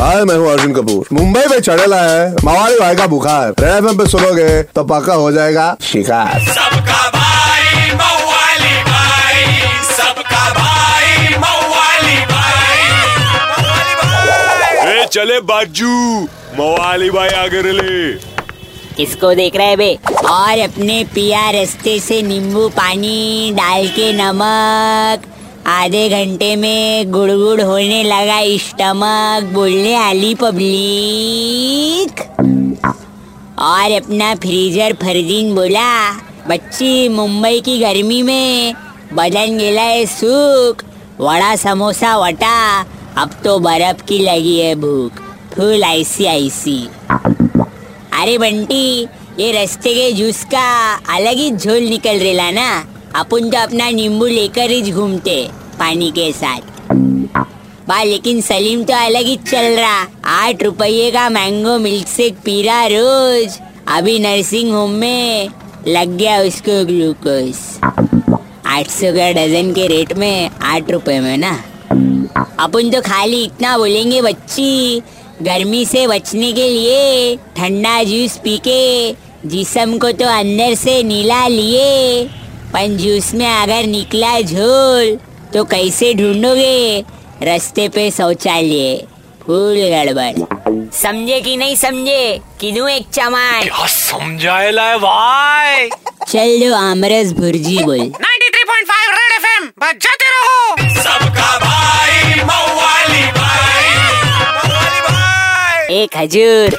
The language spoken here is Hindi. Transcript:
हाय मैं हूँ अर्जुन कपूर। मुंबई में चढ़ेला है। मवाली भाई का बुखार रेड एफएम पे सुनोगे तो पक्का हो जाएगा शिकार। सबका भाई मवाली भाई। सबका भाई मवाली भाई। ए चले बाजू। मवाली भाई आगे ले किसको देख रहे बे? और अपने पिया रस्ते से नींबू पानी डाल के नमक। आधे घंटे में गुड़गुड़ होने लगा स्टमक। बोलने आली पब्लिक। और अपना फ्रीजर फरदीन बोला, बच्ची, मुंबई की गर्मी में बदन गेला है सूख, वड़ा समोसा वटा, अब तो बर्फ़ की लगी है भूख, फूल आईसी आईसी। अरे बंटी, ये रास्ते के जूस का अलग ही झोल निकल रेला ना, अपन तो अपना नींबू लेकर ही घूमते। पानी के साथ। बा लेकिन सलीम तो अलग ही चल रहा। आठ रुपये का मैंगो मिल्क शेक पी रहा रोज। अभी नर्सिंग होम में लग गया उसको ग्लूकोज आठ सौ का डजन के रेट में आठ रुपए में ना। अपन तो खाली इतना बोलेंगे, बच्ची, गर्मी से बचने के लिए ठंडा जूस पी के जिसम को तो अंदर से नीला लिए। पर जूस में अगर निकला झोल तो कैसे ढूंढोगे? रास्ते पे शौचालय फूल गड़बड़। समझे कि नहीं समझे? किनू एक चमान समझाएला है भाई। चल दो आमरस भुर्जी बोल। 93.5 रेड एफएम बजाते रहो। सबका भाई मवाली भाई। मवाली भाई एक हजूर